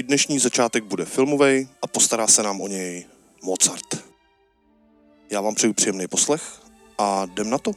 I dnešní začátek bude filmový a postará se nám o něj Mozart. Já vám přeju příjemný poslech a jdem na to.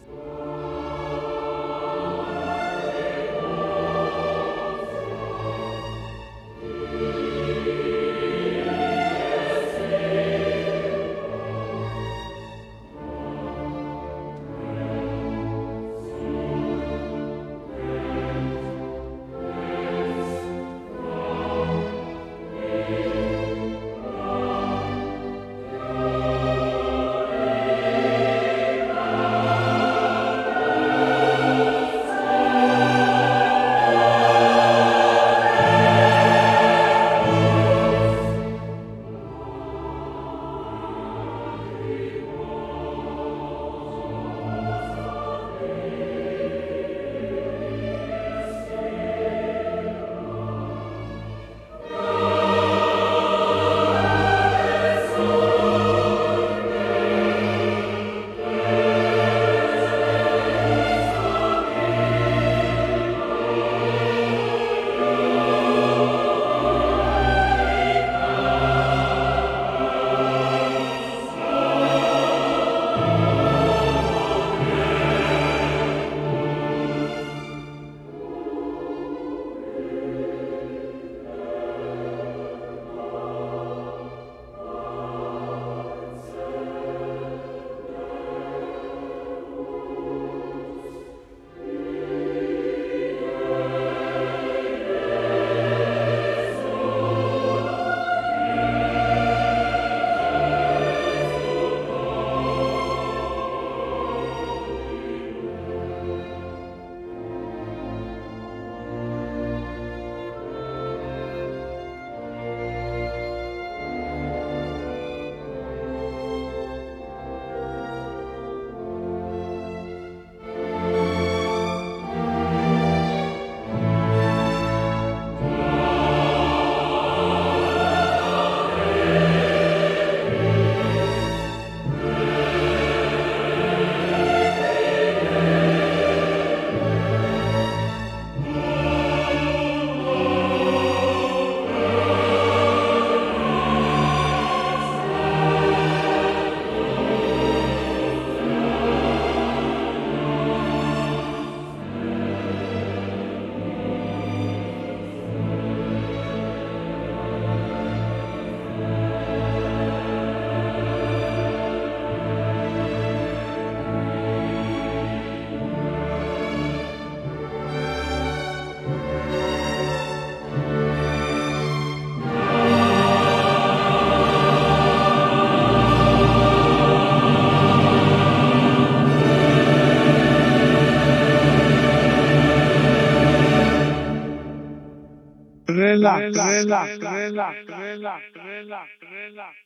Relax, relax, relax, relax, relax, relax, relax,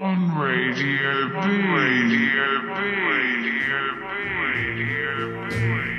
On Radio B. Radio B. Radio B. Radio B.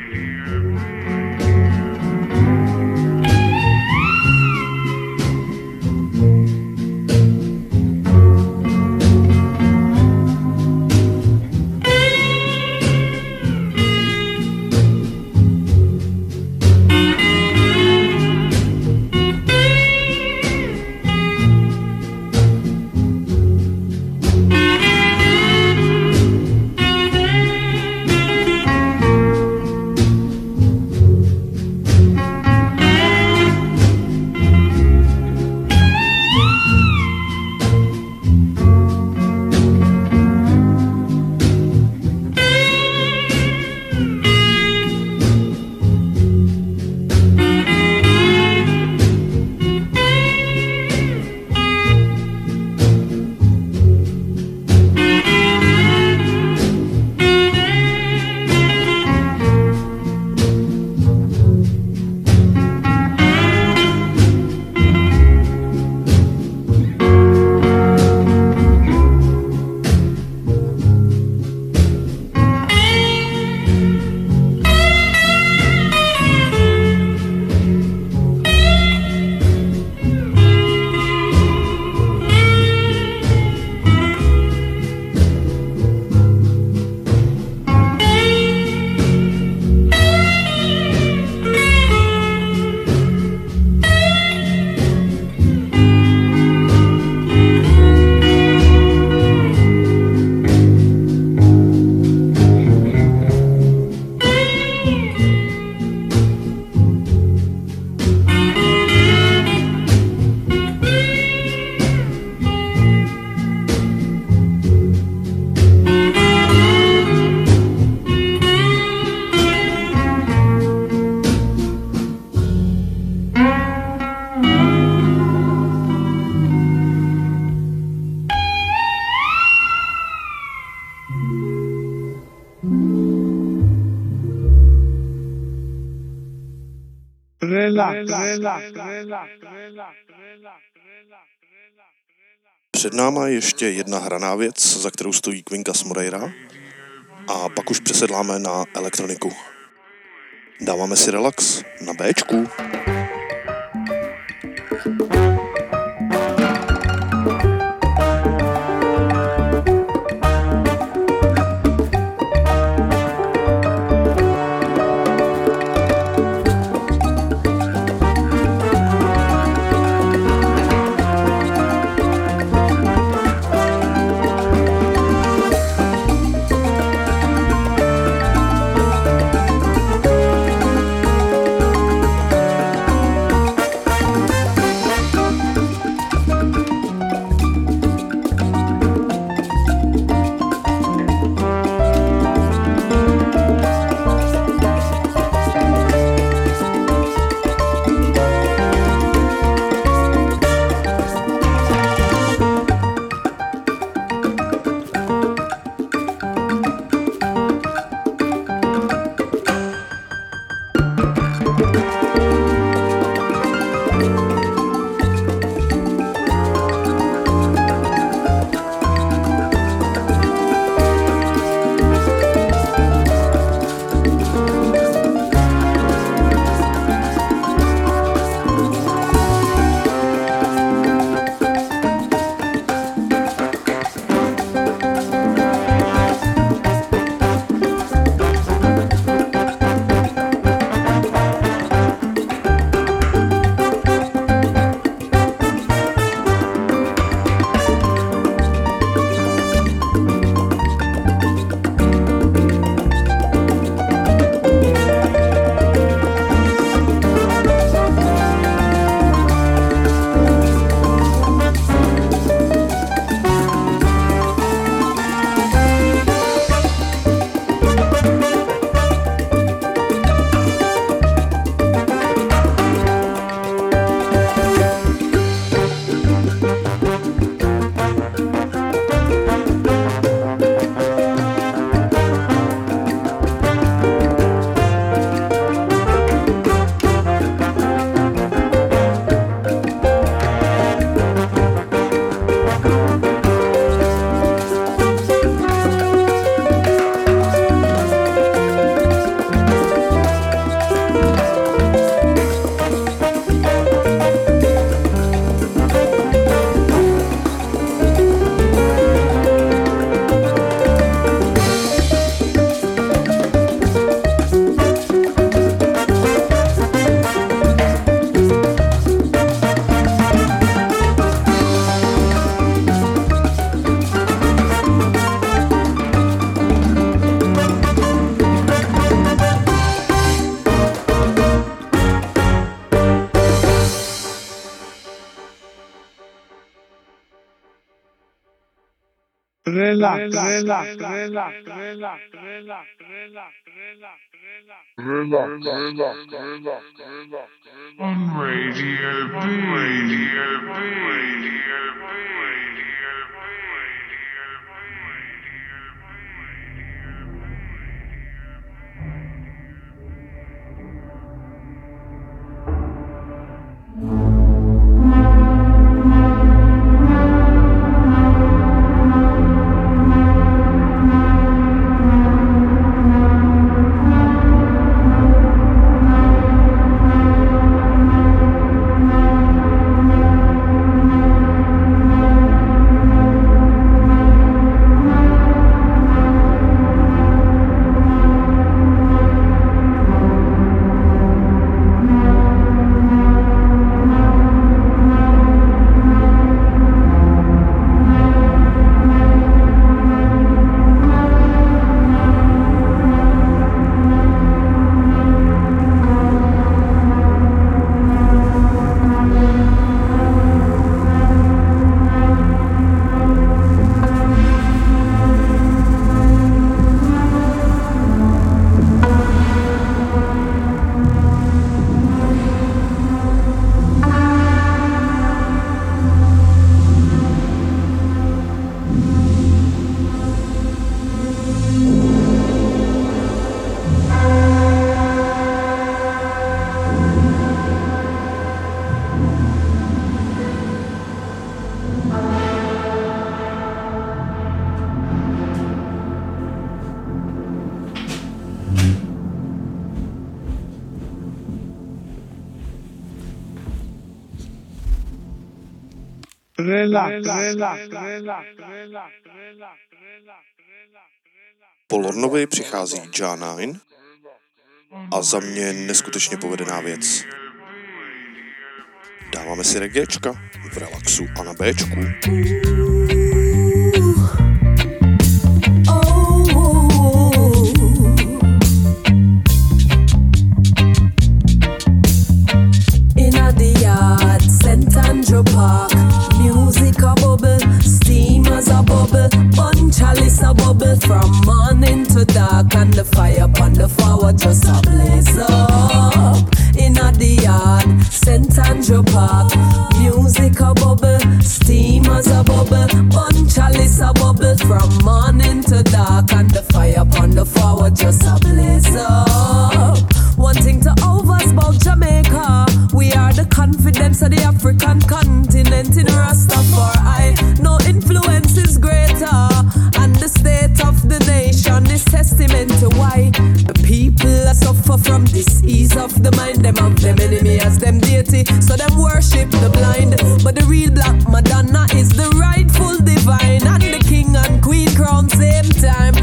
Před náma ještě jedna hraná věc, za kterou stojí Quincas Moreira. A pak už přesedláme na elektroniku. Dáváme si relax na Bčku. relax, relax, relax, relax, relax, relax, relax, On Radio B. Radio B. Radio B. relax, Po Lornovi přichází John Nine a za mě neskutečně povedená věc. Dáváme si reggaečka v relaxu a na Bčku. Park. Chalice a bubble from morning to dark, and the fire upon the forward just a blaze up. In a the yard, St. Andrew Park. Music a bubble, steam as a bubble, punch chalice a bubble from morning to dark, and the fire upon the forward just a blaze up. One thing to overs about Jamaica. We are the confidence of the African continent in Rastafari. No influence is greater, and the state of the nation is testament to why the people suffer from disease of the mind. Them have them enemy as them deity, so them worship the blind. But the real black Madonna is the rightful divine, and the king and queen crown same time.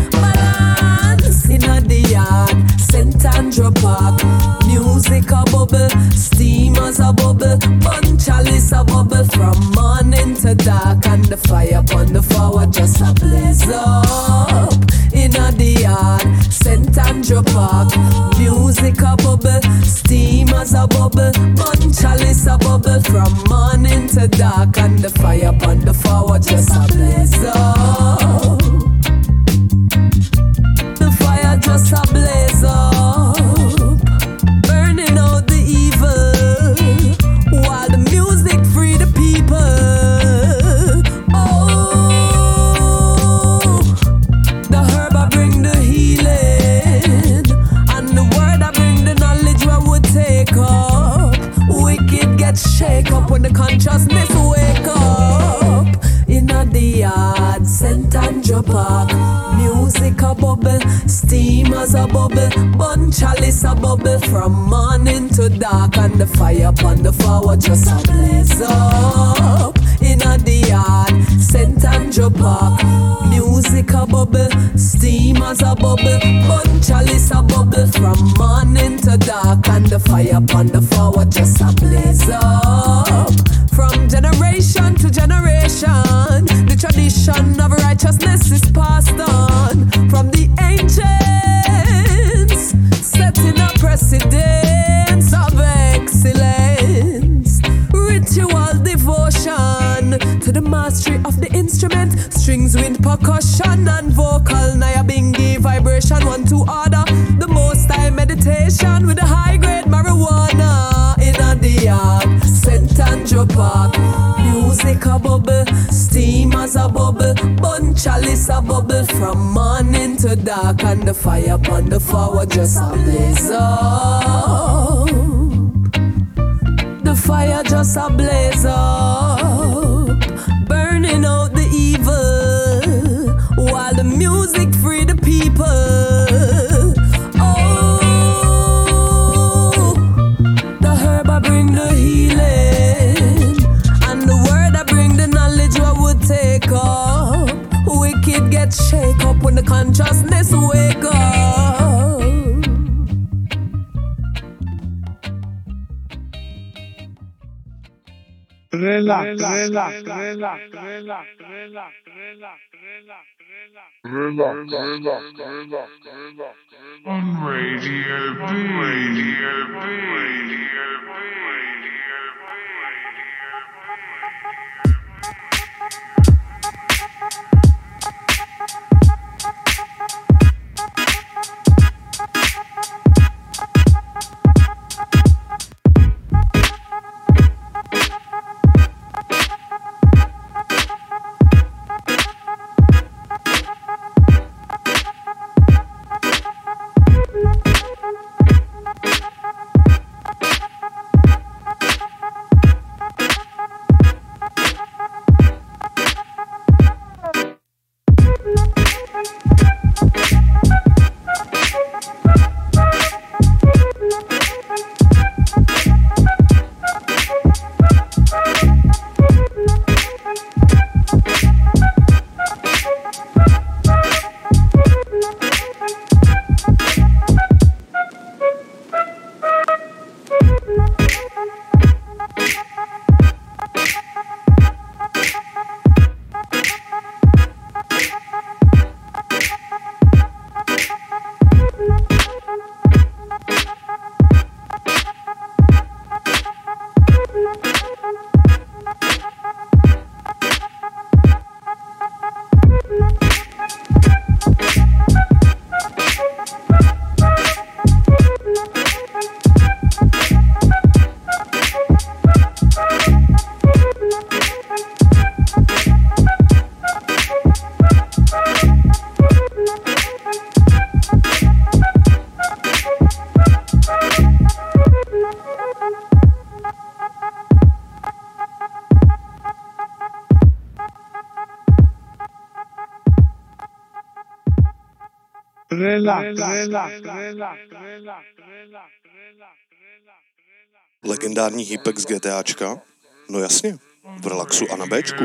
Park. Music a bubble, steam as a bubble, punch chalice a bubble from morning to dark, and the fire upon the forward just a blaze up. In the yard, St. Andrew Park, music a bubble, steam as a bubble, punch chalice a bubble from morning to dark, and the fire upon the forward just a blaze up. Chalice a bubble from morning to dark, and the fire upon the forward just a blaze up. In the yard, St. Andrew Park, music a bubble, steam as a bubble, bun chalice a bubble from morning to dark, and the fire upon the forward just a blaze up. From generation to generation, the tradition of righteousness is passed on. From the ancients, a precedence of excellence. Ritual devotion to the mastery of the instrument, strings, wind, percussion, and vocal. Nyabinghi vibration, one to order. The most meditation with a high grade marijuana in. Andrew Park, music a bubble, steam as a bubble, bun chalice a bubble from morning to dark, and the fire upon the forward just a blaze up. The fire just a blaze up, burning out the evil, while the music free the people. The consciousness wake up. relax, relax, relax, relax, relax, relax, Relax, relax, relax, relax. On Radio B. Radio B. Radio B. relax, relax, Legendární hýpek z GTAčka? No jasně, v relaxu a na Bčku.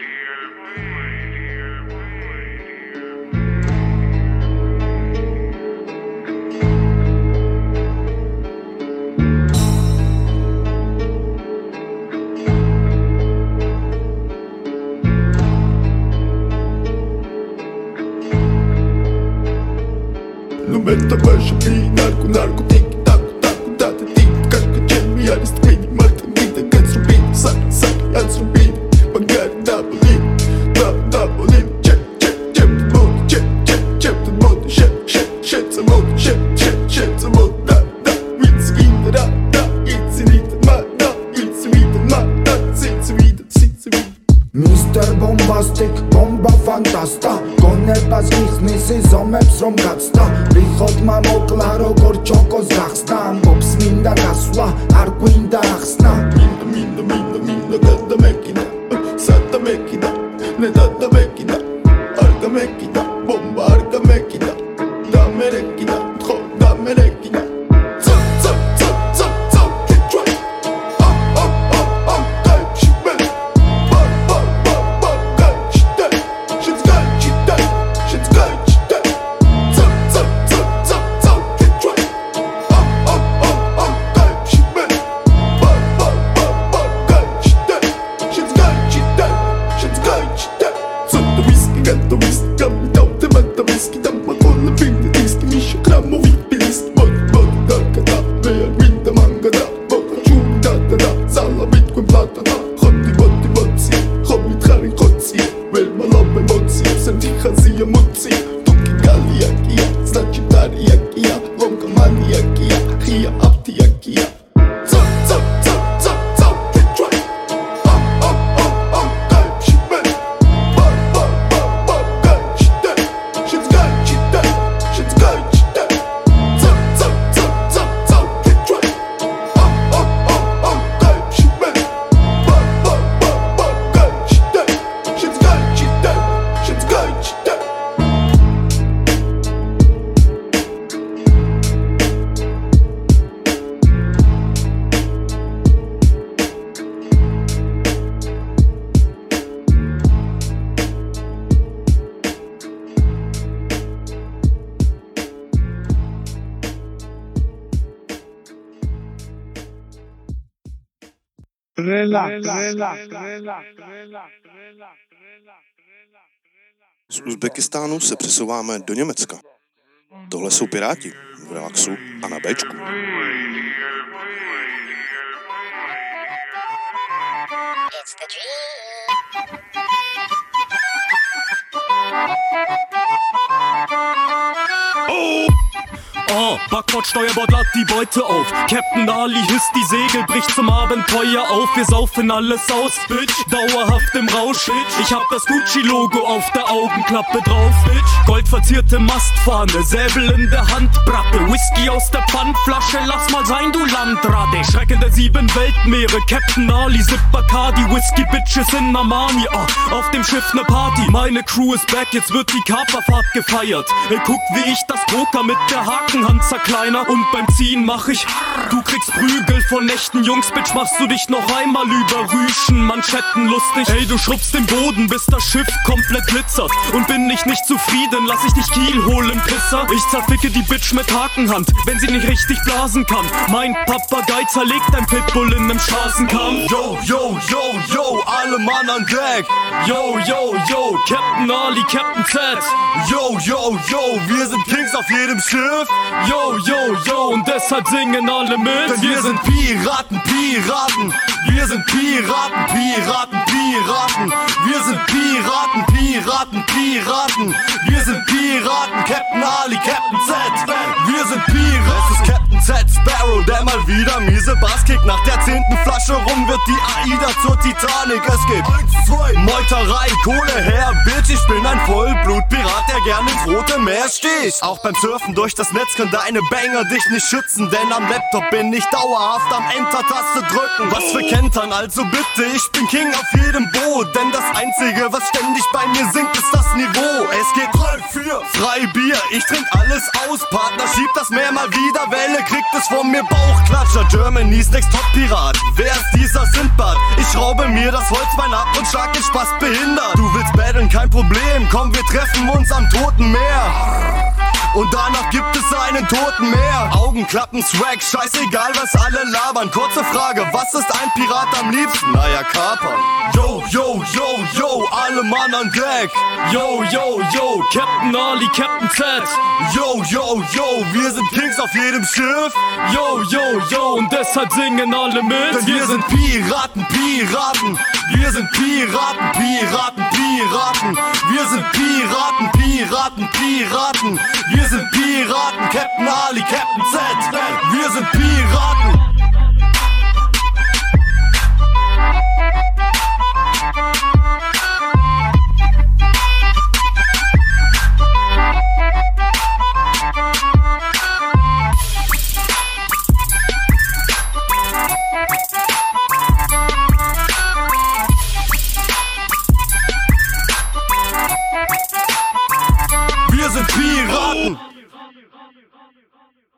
Meta, baixa, final, com narcotico Z Uzbekistánu se přesouváme do Německa. Tohle jsou Piráti v relaxu a na Bčku. Oh, Backbord, Steuerbord, lad die Beute auf. Captain Ali hisst die Segel, bricht zum Abenteuer auf. Wir saufen alles aus, Bitch. Dauerhaft im Rausch, Bitch. Ich hab das Gucci-Logo auf der Augenklappe drauf, Bitch. Goldverzierte Mastfahne, Säbel in der Handbratte. Whisky aus der Pfandflasche, lass mal sein, du Landrade. Schrecken der sieben Weltmeere, Captain Ali, Sip Bacardi. Whisky Bitches in Armani, oh, auf dem Schiff ne Party. Meine Crew ist back, jetzt wird die Kaperfahrt gefeiert. Ey, guck, wie ich das Poker mit der Hakenhand zerkleiner. Und beim Ziehen mach ich, du kriegst Prügel von echten Jungs, Bitch, machst du dich noch einmal über Rüschen, Manschetten lustig. Ey, du schrubbst den Boden, bis das Schiff komplett glitzert. Und bin ich nicht zufrieden, lass ich dich Kiel holen, Pisser. Ich zerficke die Bitch mit Hakenhand, wenn sie nicht richtig blasen kann. Mein Papagei zerlegt ein Pitbull in nem Straßenkampf. Yo, yo, yo, yo, alle Mann an Deck. Yo, yo, yo, Captain Ali, Captain Z. Yo, yo, yo, wir sind Kings auf jedem Schiff. Yo, yo, yo, und deshalb singen alle mit. Denn wir sind Piraten, Piraten. Wir sind Piraten, Piraten, Piraten. Wir sind Piraten, Piraten, Piraten. Wir sind Piraten, Captain Ali, Captain Z. Wir sind Piraten. Es ist Captain Z Sparrow, der mal wieder miese Bass kickt. Nach der zehnten Flasche rum wird die AIDA zur Titanic. Es gibt eins, zwei, Meuterei, Kohle her, Bitch. Ich bin ein Vollblutpirat, der gern ins rote Meer sticht. Auch beim Surfen durch das Netz können deine Banger dich nicht schützen, denn am Laptop bin ich dauerhaft am Enter-Taste drücken. Was für Kentern, also bitte, ich bin King auf jedem Boot, denn das Einzige, was ständig bei mir sinkt, ist das Niveau. Es geht 3, 4, Freibier, ich trink alles aus, Partner, schieb das Meer mal wieder, Welle kriegt es von mir Bauchklatscher. Germany's Next Top Pirat, wer ist dieser Sindbad? Ich schraube mir das Holzbein ab und schlag den Spaß behindert. Du willst battlen, kein Problem, komm, wir treffen uns am Toten Meer. Und danach gibt es einen toten Meer. Augenklappen, Swag, scheißegal, was alle labern. Kurze Frage, was ist ein Pirat am liebsten? Naja, kapern. Yo, yo, yo, yo, alle Mann an Deck. Yo, yo, yo, Captain Ali, Captain Z. Yo, yo, yo, wir sind Kings auf jedem Schiff. Yo, yo, yo, und deshalb singen alle mit. Denn wir sind Piraten, Piraten. Wir sind Piraten, Piraten, Piraten. Wir sind Piraten, Piraten, Piraten. Wir sind Piraten, Captain Ali, Captain Z. Wir sind Piraten. Wir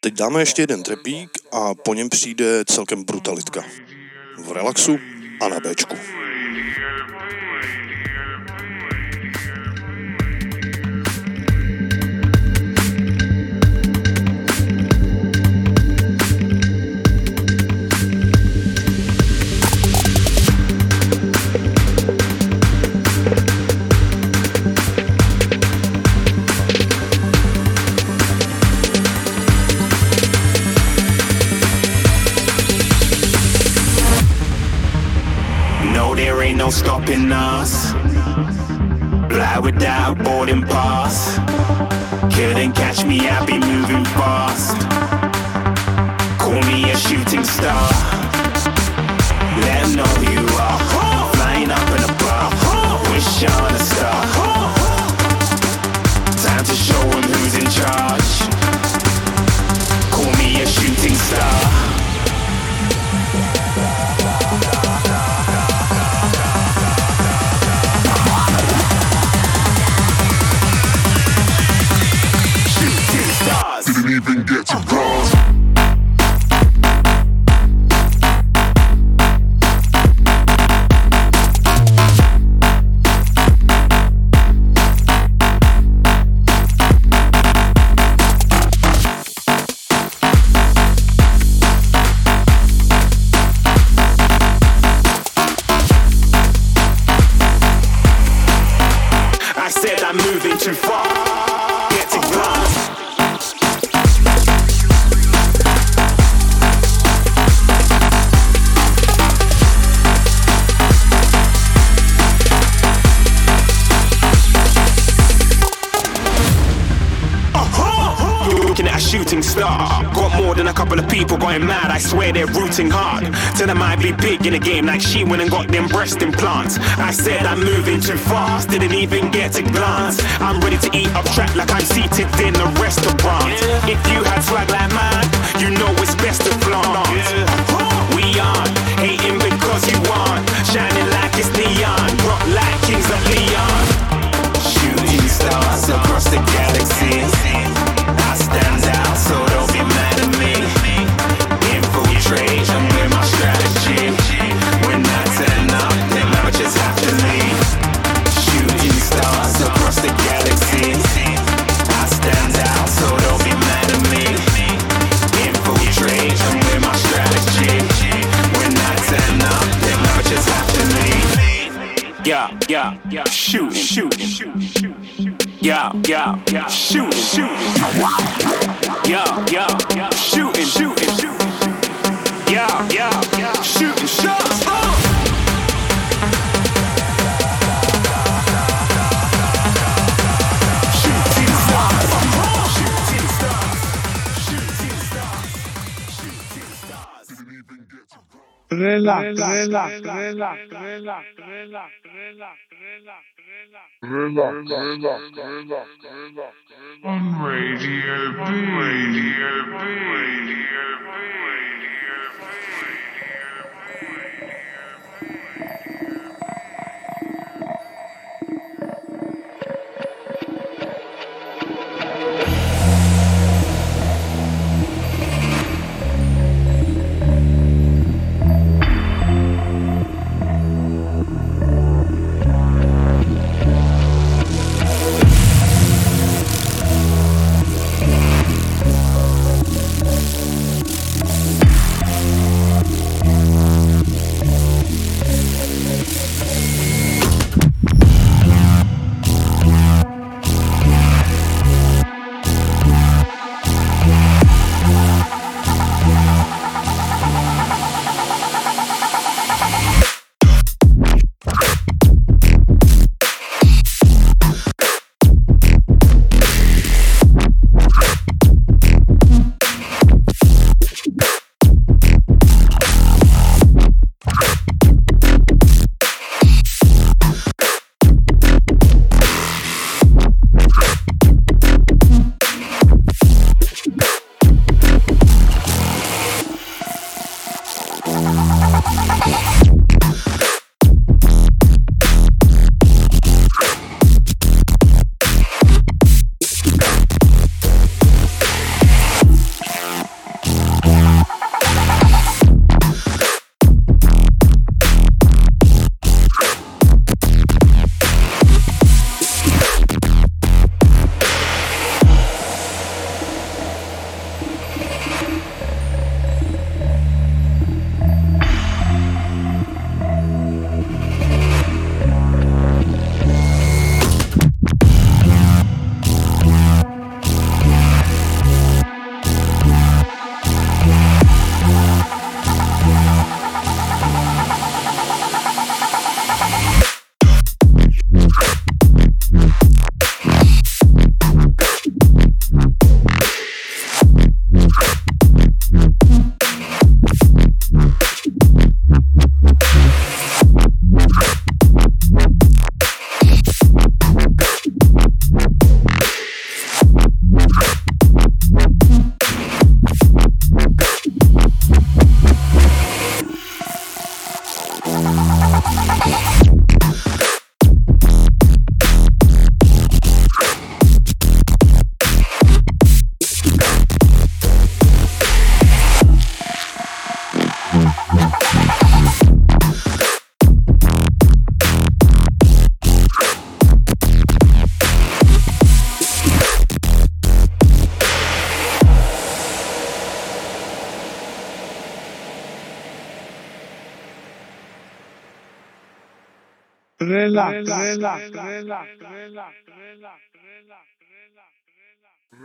Teď dáme ještě jeden trepík a po něm přijde celkem brutalitka. V relaxu a na Bčku. No stopping us. Fly without boarding pass. Couldn't catch me, I be moving fast. Call me a shooting star. Let 'em know who you are. Flying up in a bar. Wish on even get to cross. Star. Got more than a couple of people going mad. I swear they're rooting hard. Tell them I be big in the game like she went and got them breast implants. I said I'm moving too fast, didn't even get a glance. I'm ready to eat up track like I'm seated in a restaurant. If you had swag like mine, you know it's best to flaunt. We aren't hating because you aren't shining like it's neon, rock like kings of Leon. Shooting stars across the galaxy. Yeah, yeah, yeah, shooting, shooting. Yeah, yeah, yeah, shooting, shooting, shooting. Yeah, yeah, yeah, shooting shots. Shooting stars. Shooting stars. Shooting stars. Shooting stars. Didn't even get to cross. Relax, relax, relax, relax, relax, relax, relax, relax. On Radio B. Radio B. Radio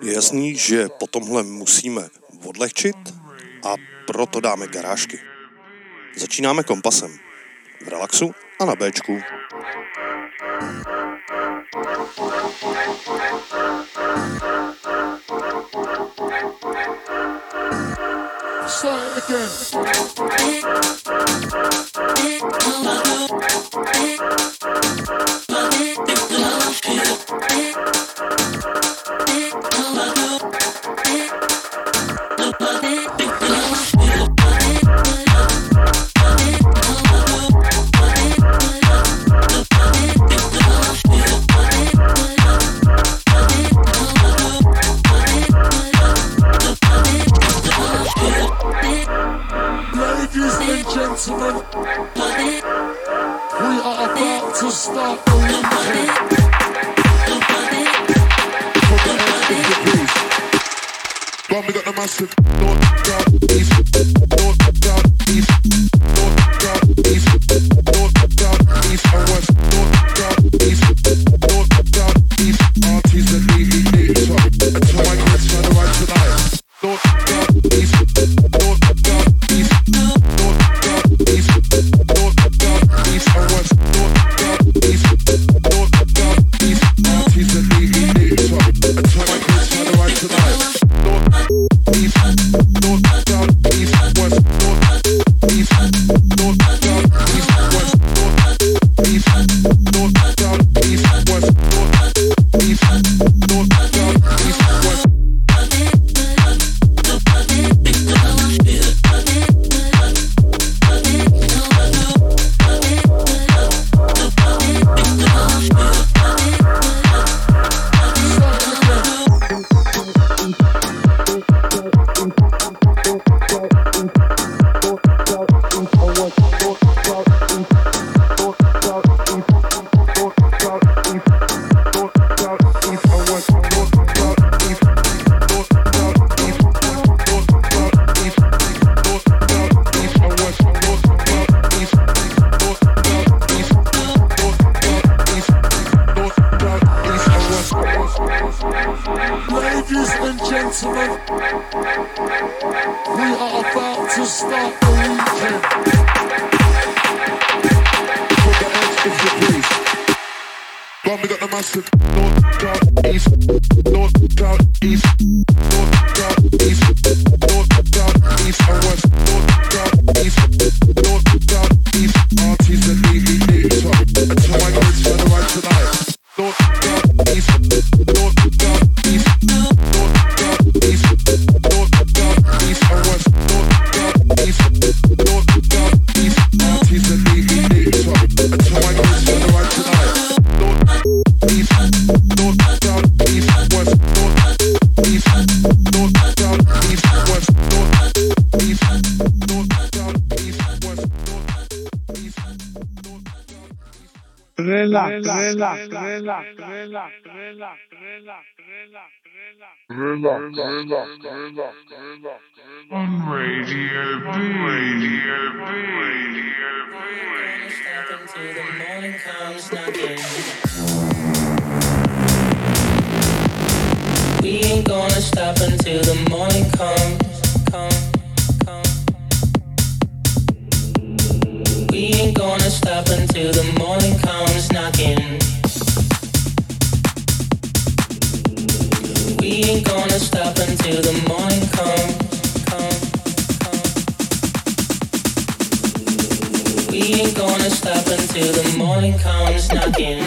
Je jasný, že po tomhle musíme odlehčit a proto dáme garážky. Začínáme kompasem. V relaxu a na Bčku. Start it again. And gentlemen, we are about to start the weekend. From the end of the piece. One, we got the massive north, south, east, north, south, east, north, south, east, north, south, east, and west, north, south, east, north, On Radio B. Radio comes. We ain't gonna stop until the morning comes. Come, We ain't gonna stop until the morning comes knocking. We ain't gonna stop until the morning comes. Come, come. We ain't gonna stop until the morning comes knocking.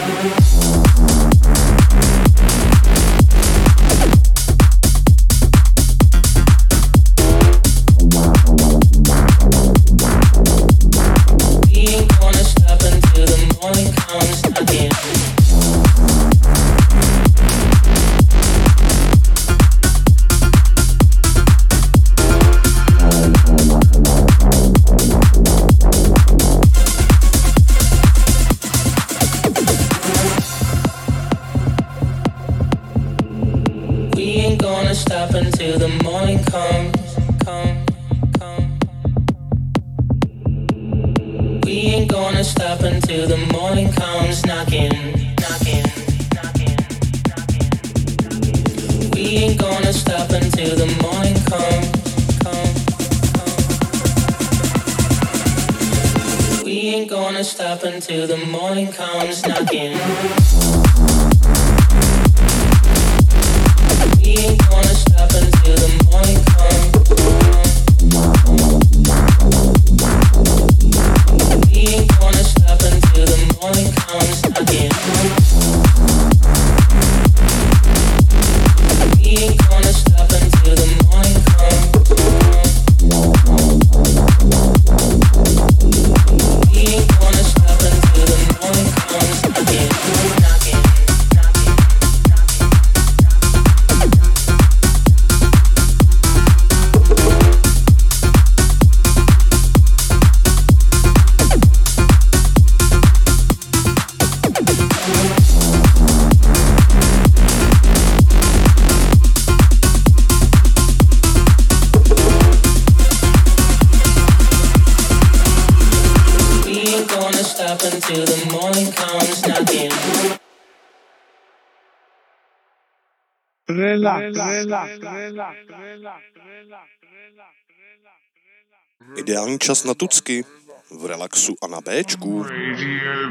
Ideální čas na tucky, v relaxu a na Bčku. Radio, radio,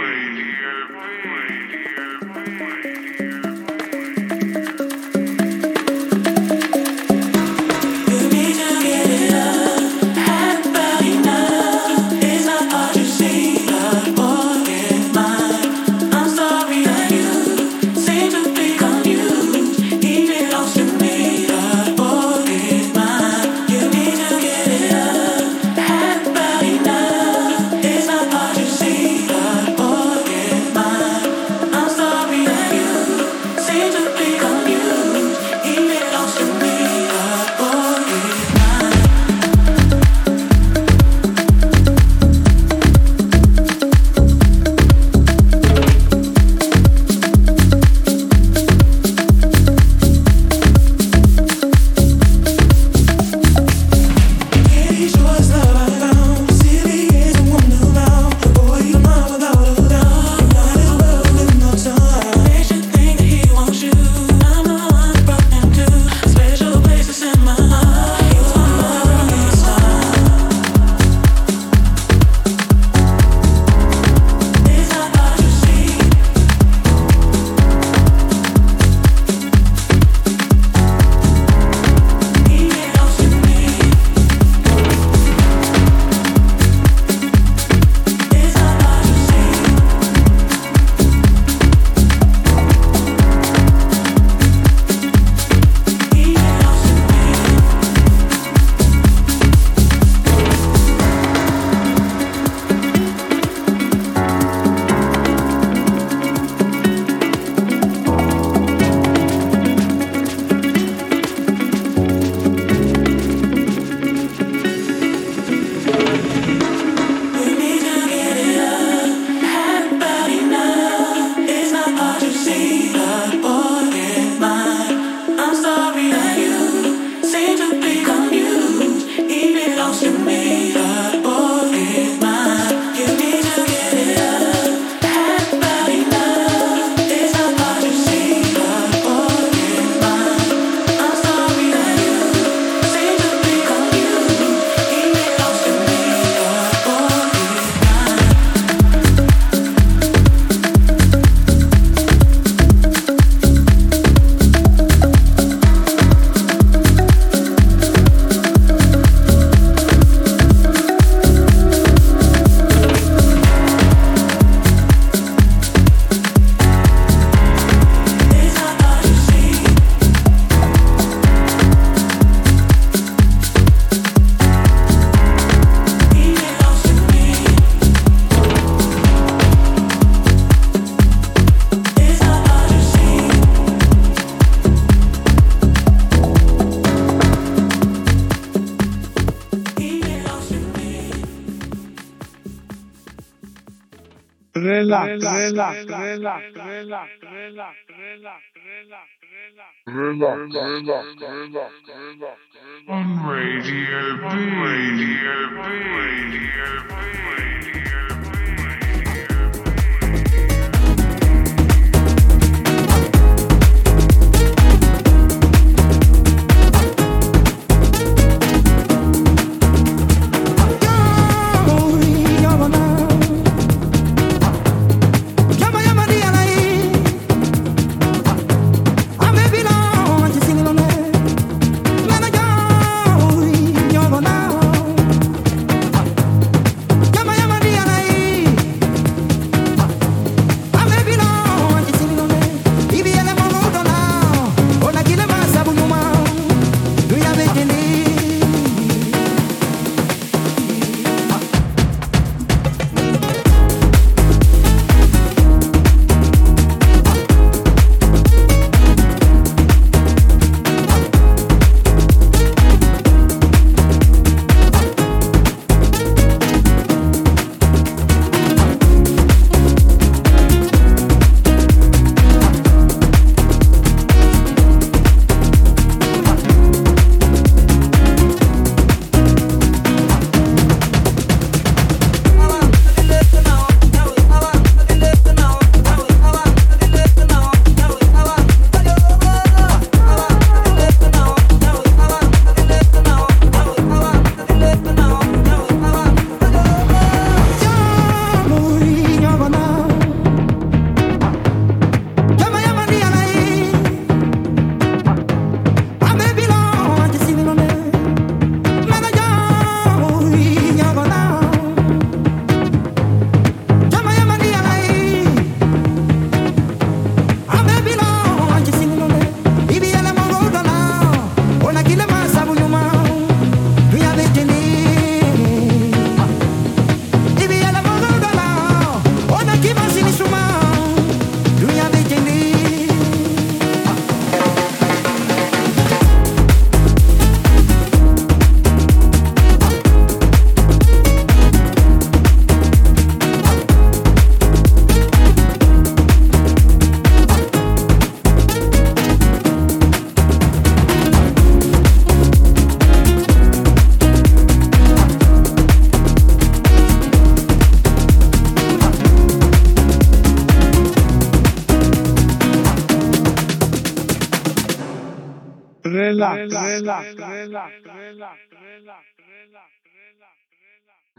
radio, relax, relax, relax, relax, relax, relax, relax, on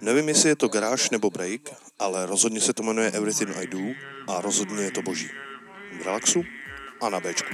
Nevím, jestli je to garáž nebo break, ale rozhodně se to jmenuje Everything I Do a rozhodně je to boží. V relaxu a na Bčku.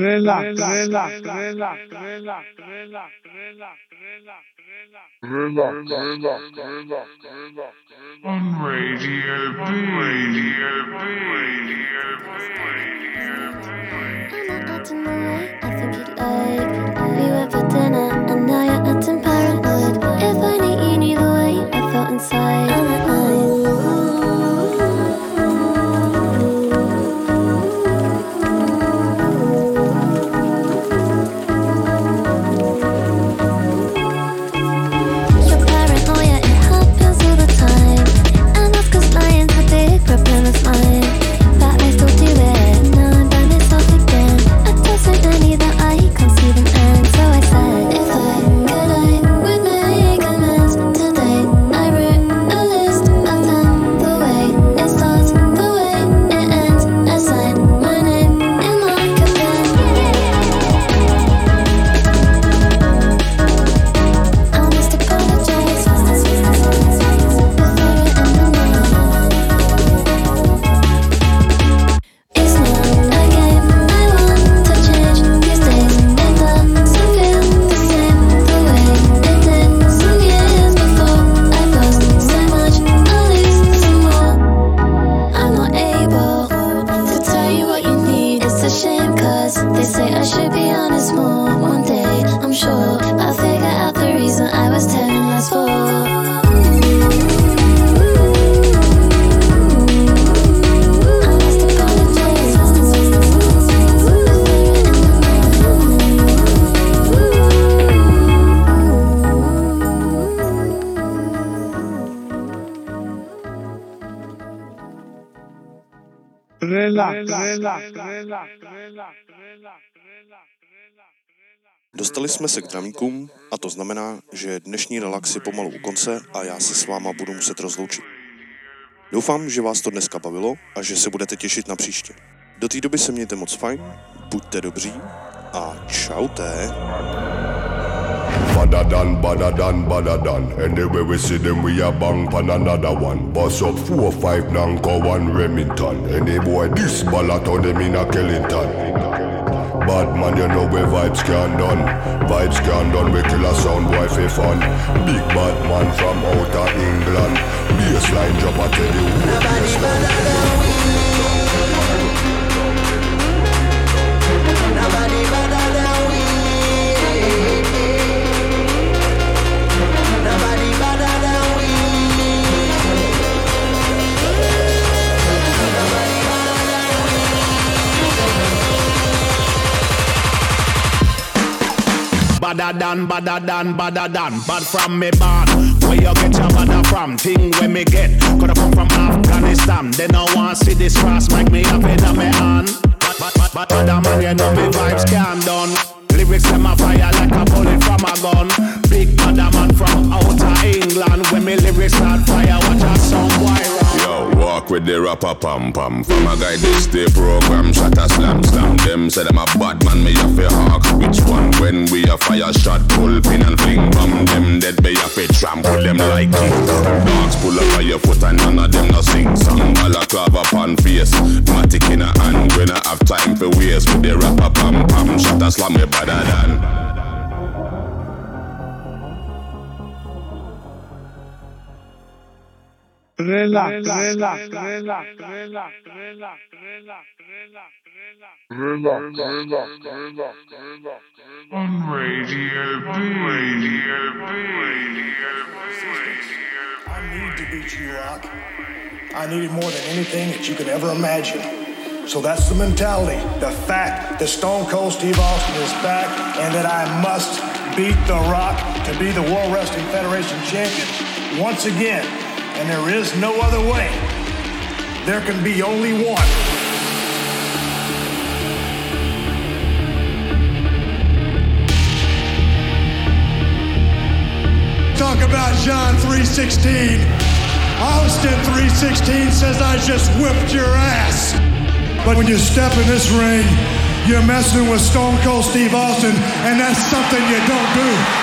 relax. On Radio B, Radio B, Radio B, Radio B. dramíkům a to znamená, že dnešní relax je pomalu u konce a já se s váma budu muset rozloučit. Doufám, že vás to dneska bavilo a že se budete těšit na příště. Do té doby se mějte moc fajn, buďte dobří a čaute. Done, badder done. Anyway we see them, we a bang pan another one. Bust up four, five, Nanko, one Remington. Any boy this ballot on them in a Kellington. Bad man, you know where vibes can done. Vibes can done, we kill a sound boy for fun. Big bad man from outer England. Baseline drop, I tell you Nobody better than we. Badder than, badder than, badder than Bad from me born. Where you get your badder from? Thing where me get. Coulda come from Afghanistan. They no want see this cross Make me have it on me hand. But, but, but, but man, you know me vibes can done. Lyrics them a fire like a bullet from a gun. Big badder man from outer England. When me lyrics start fire Watch a song run Yo, walk with the rapper pam pam. From a guy this day program, shot a slam slam. Them say them a bad man, me have a hawk. Which one? When we a fire shot, pull pin and fling bomb. Them dead, me have a trample them like king. Dogs pull up on your foot and none of them no sing song. Balaclava pan face, matic in a hand. When I have time for waste with the rapper pam pam. Shot a slam me better than. Relax, relax, relax. Relax, relax, relax, relax. On Radio B. Radio B. Radio B. I need to beat you, Rock. I need it more than anything that you could ever imagine. So that's the mentality, the fact that Stone Cold Steve Austin is back and that I must beat The Rock to be the World Wrestling Federation champion once again. And there is no other way. There can be only one. Talk about John 316. Austin 316 says I just whipped your ass. But when you step in this ring, you're messing with Stone Cold Steve Austin, and that's something you don't do.